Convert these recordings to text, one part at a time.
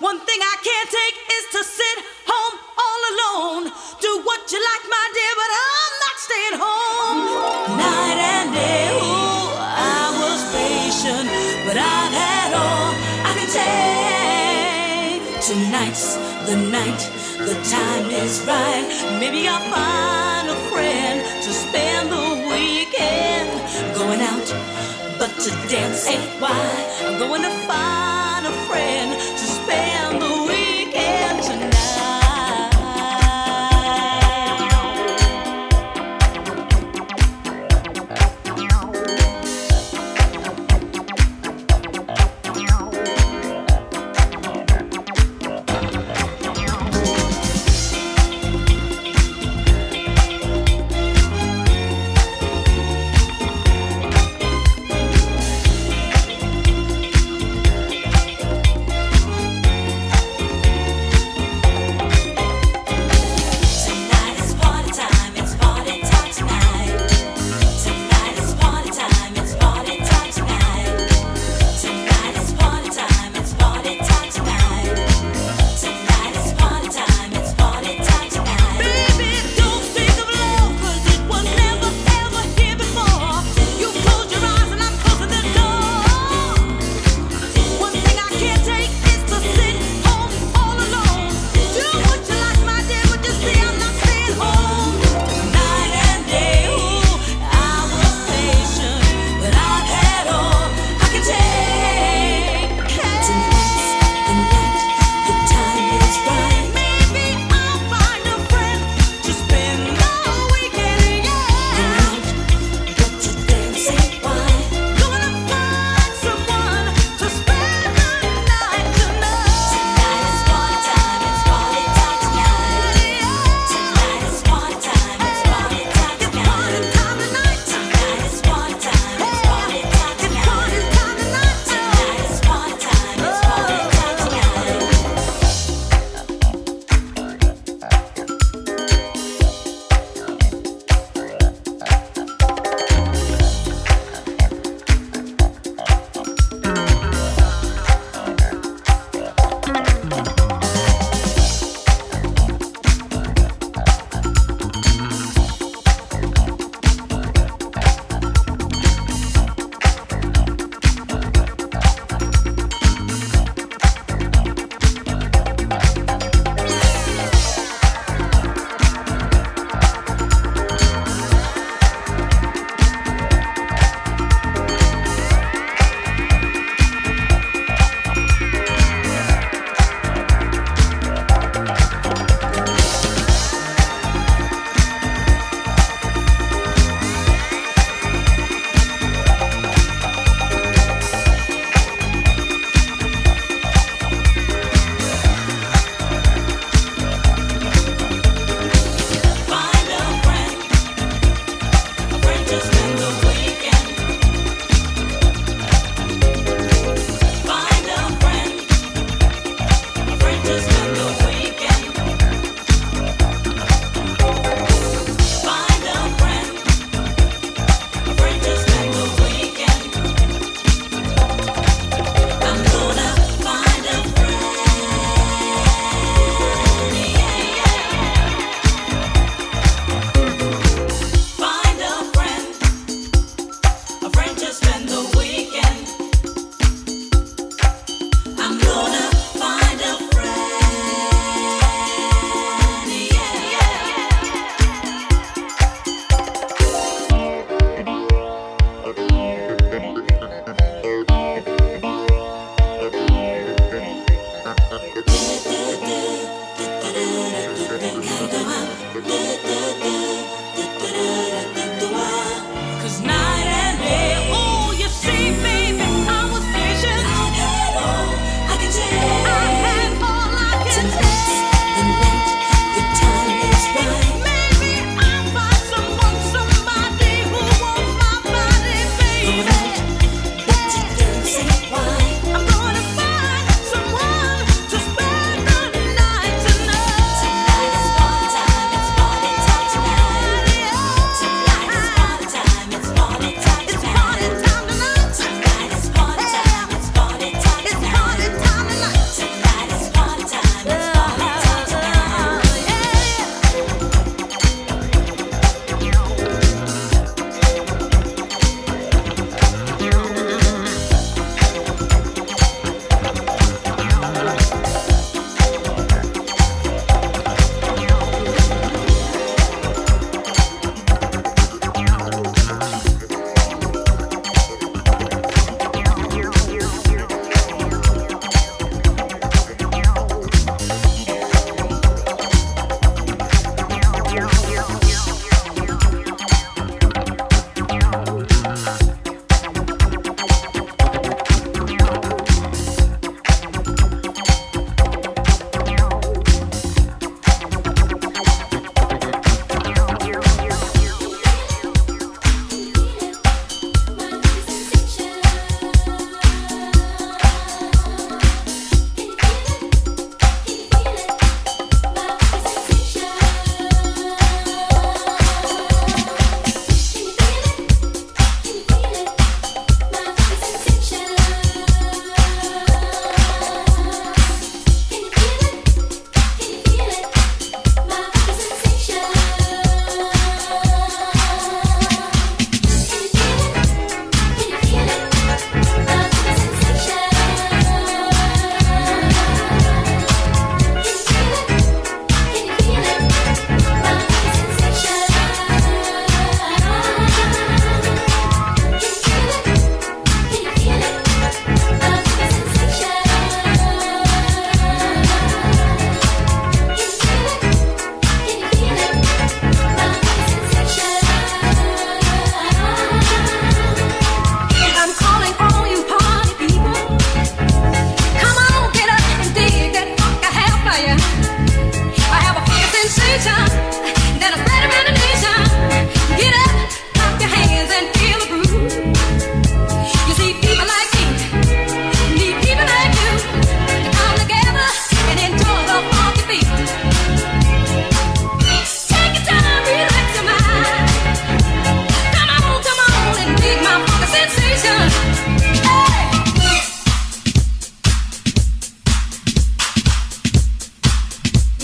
One thing I can't take is to sit home all alone. Do what you like, my dear, but I'm not staying home. Night and day, ooh, I was patient, but I've had all I can take. Tonight's the night, the time is right. Maybe I'll find a friend to spend the weekend going out. But to dance ain't why I'm going to find a friend to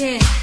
noche.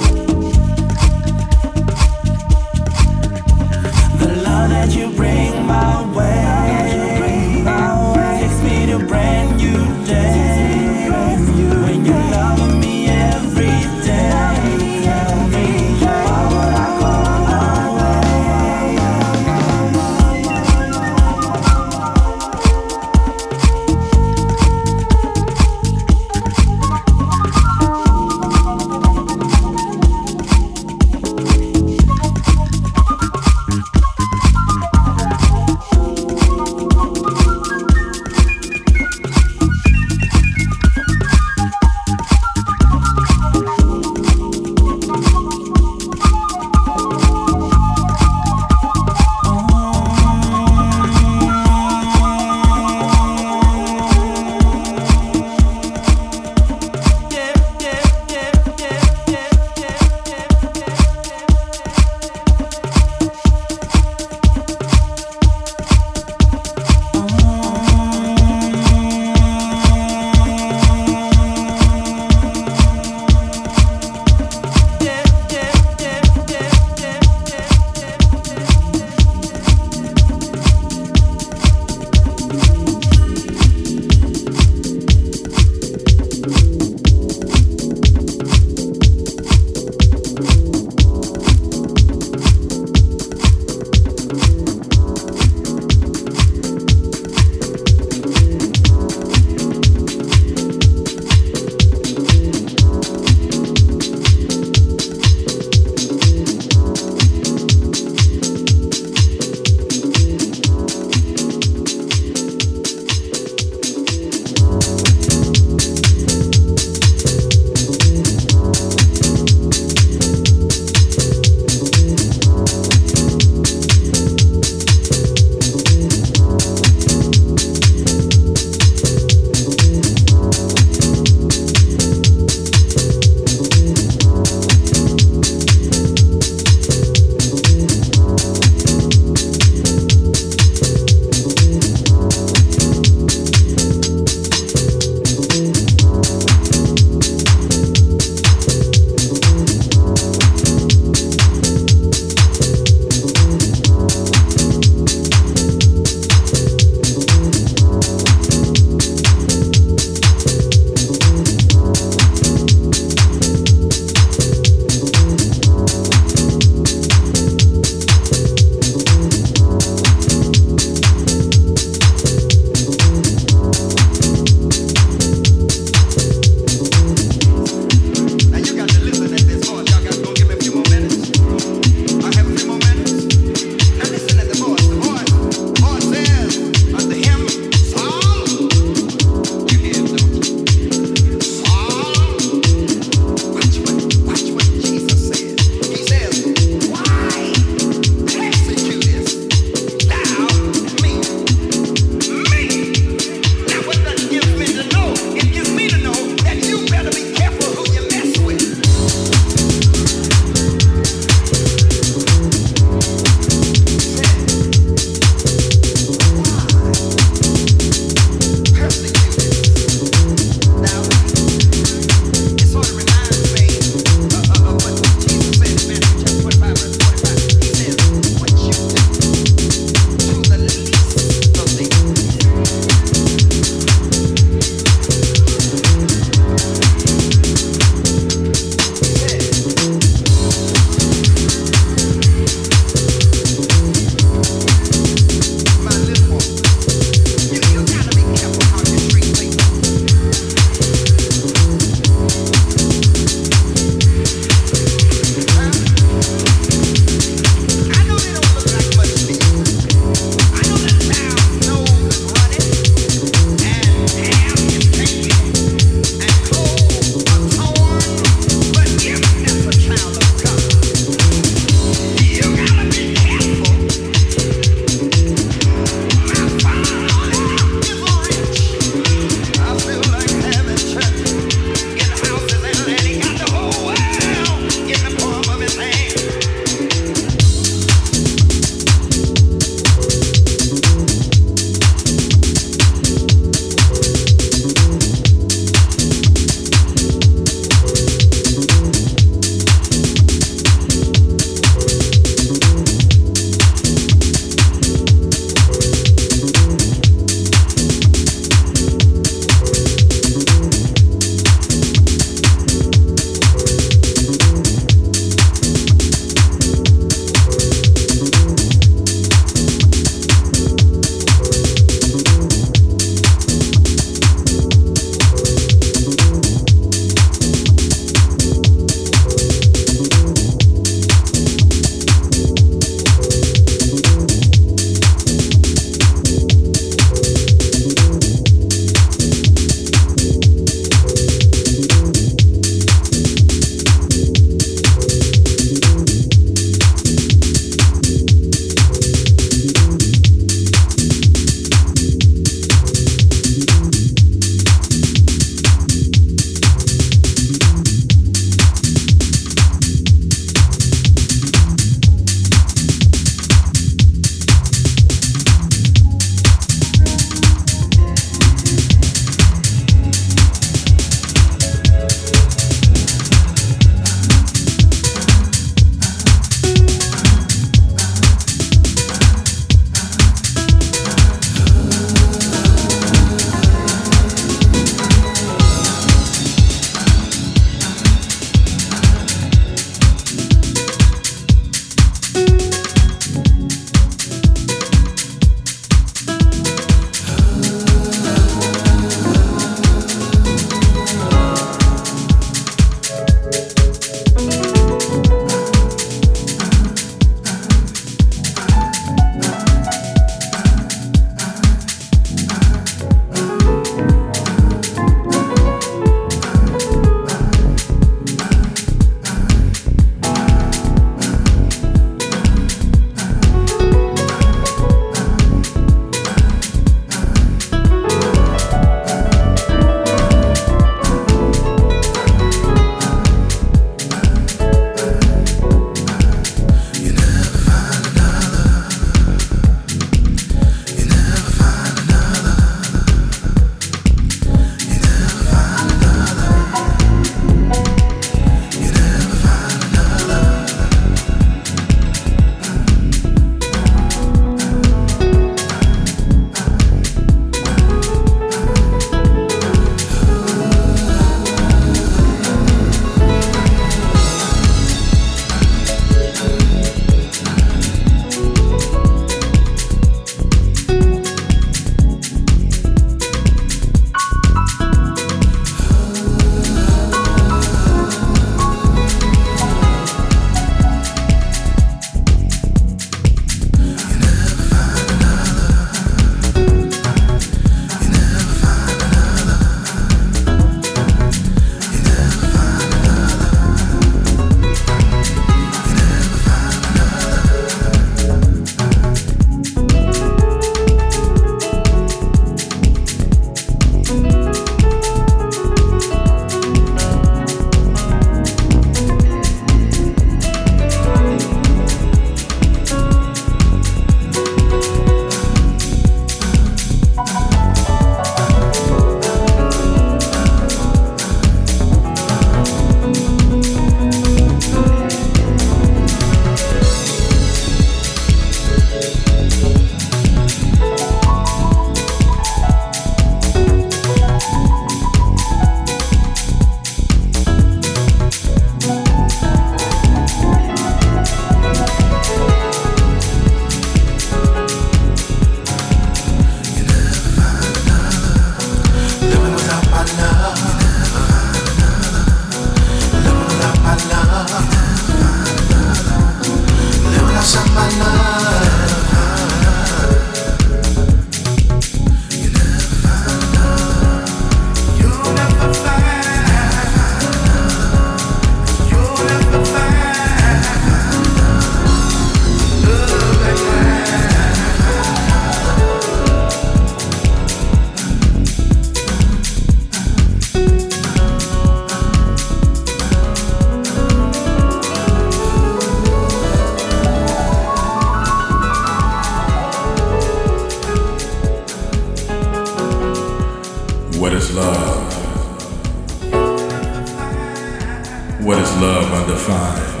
What is love undefined?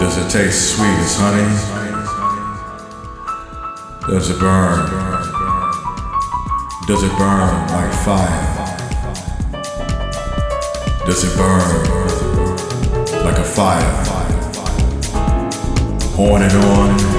Does it taste sweet as honey? Does it burn? Does it burn like fire? Does it burn like a fire? On and on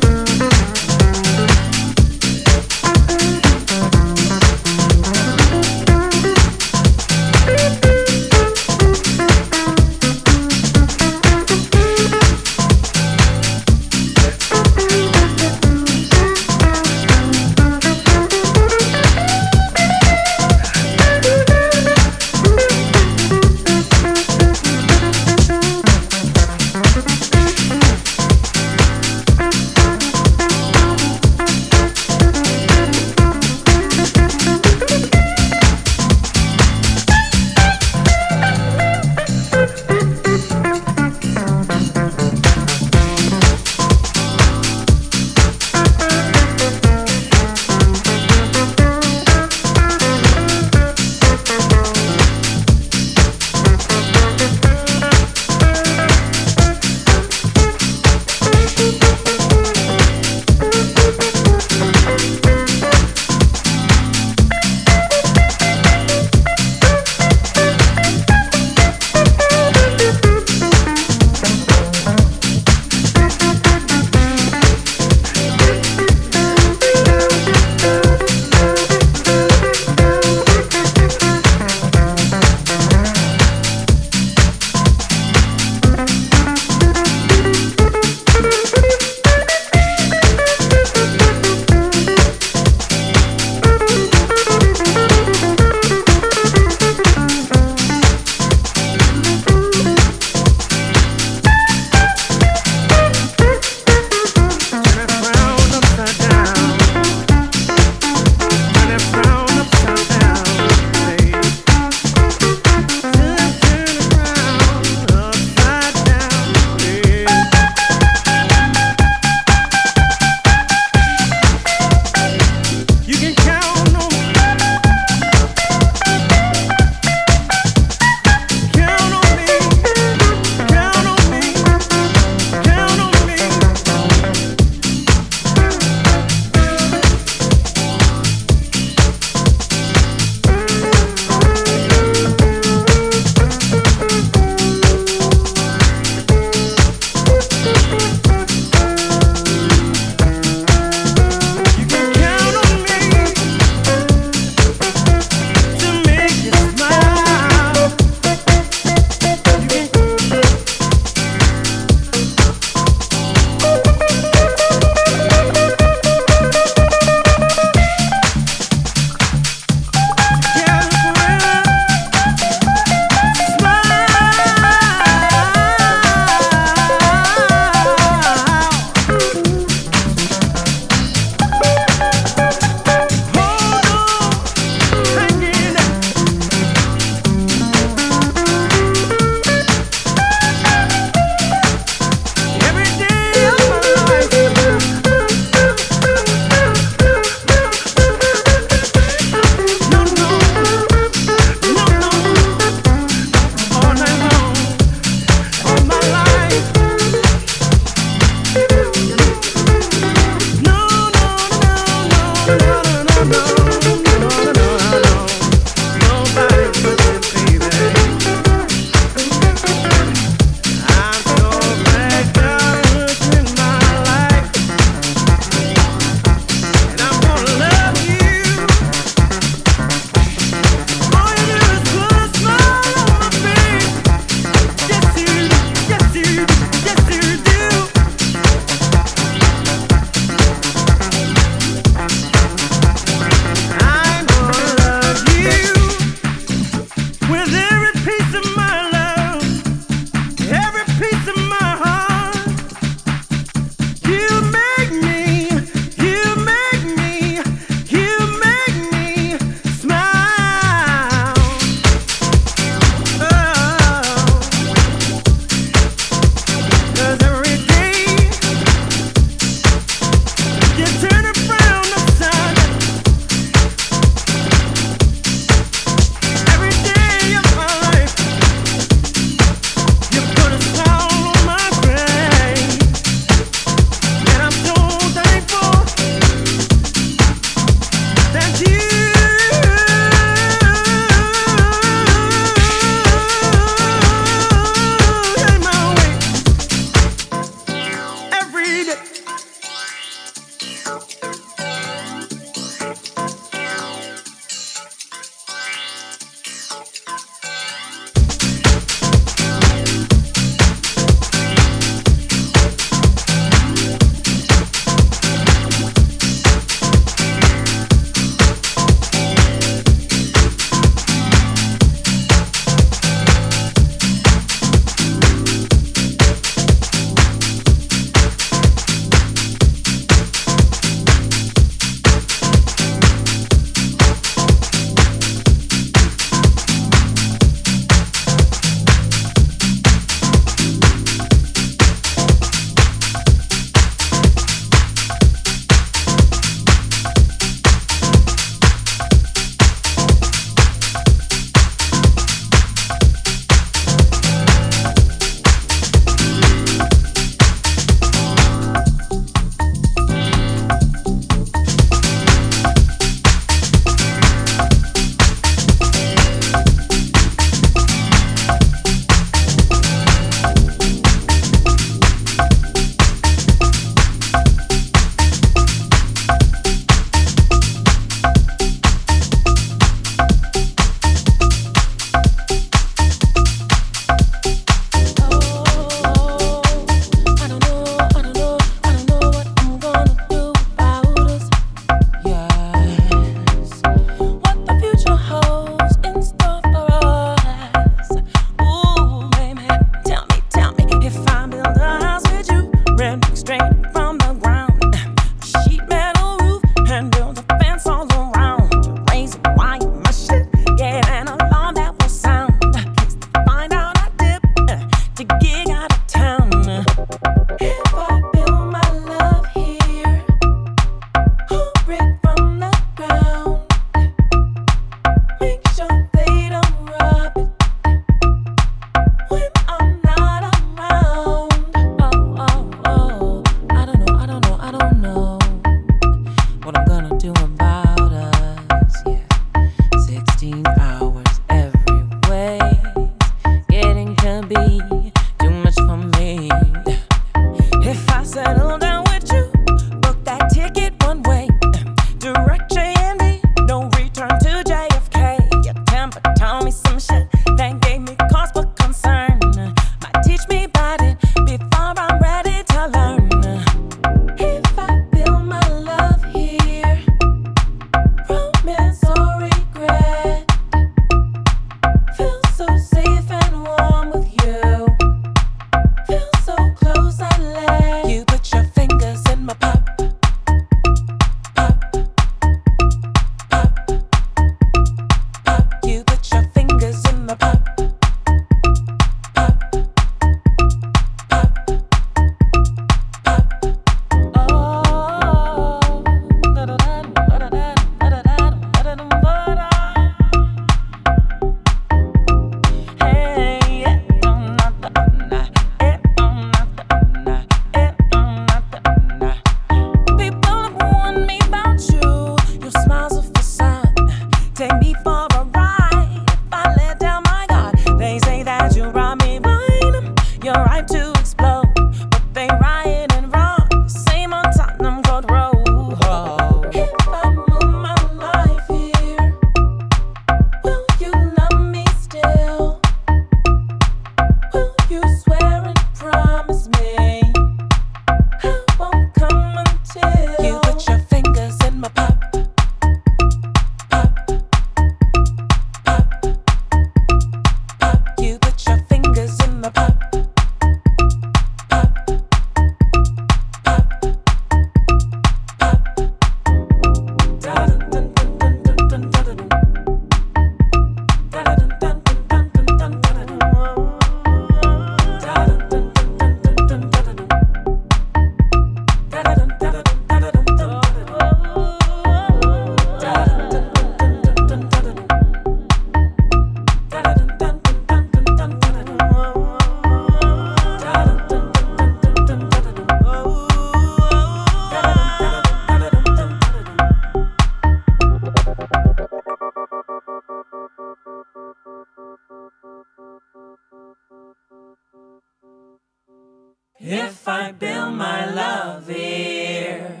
If I build my love here,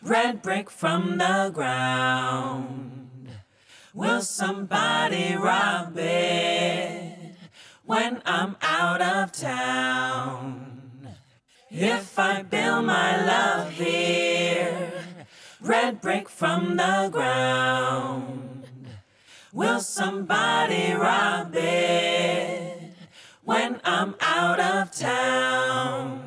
red brick from the ground, will somebody rob it when I'm out of town? If I build my love here, red brick from the ground, will somebody rob it? When I'm out of town?